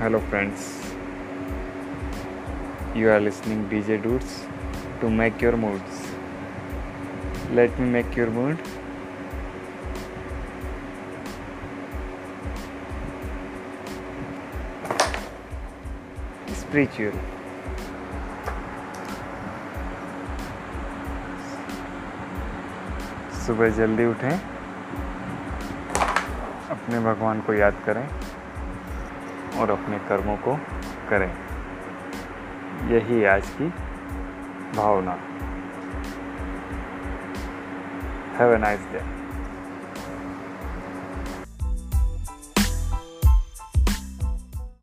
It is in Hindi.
Hello friends you are listening D J dudes to make your moods let me make your mood spiritual सुबह जल्दी उठें। अपने भगवान को याद करें। और अपने कर्मों को करें। यही आज की भावना। Have a nice day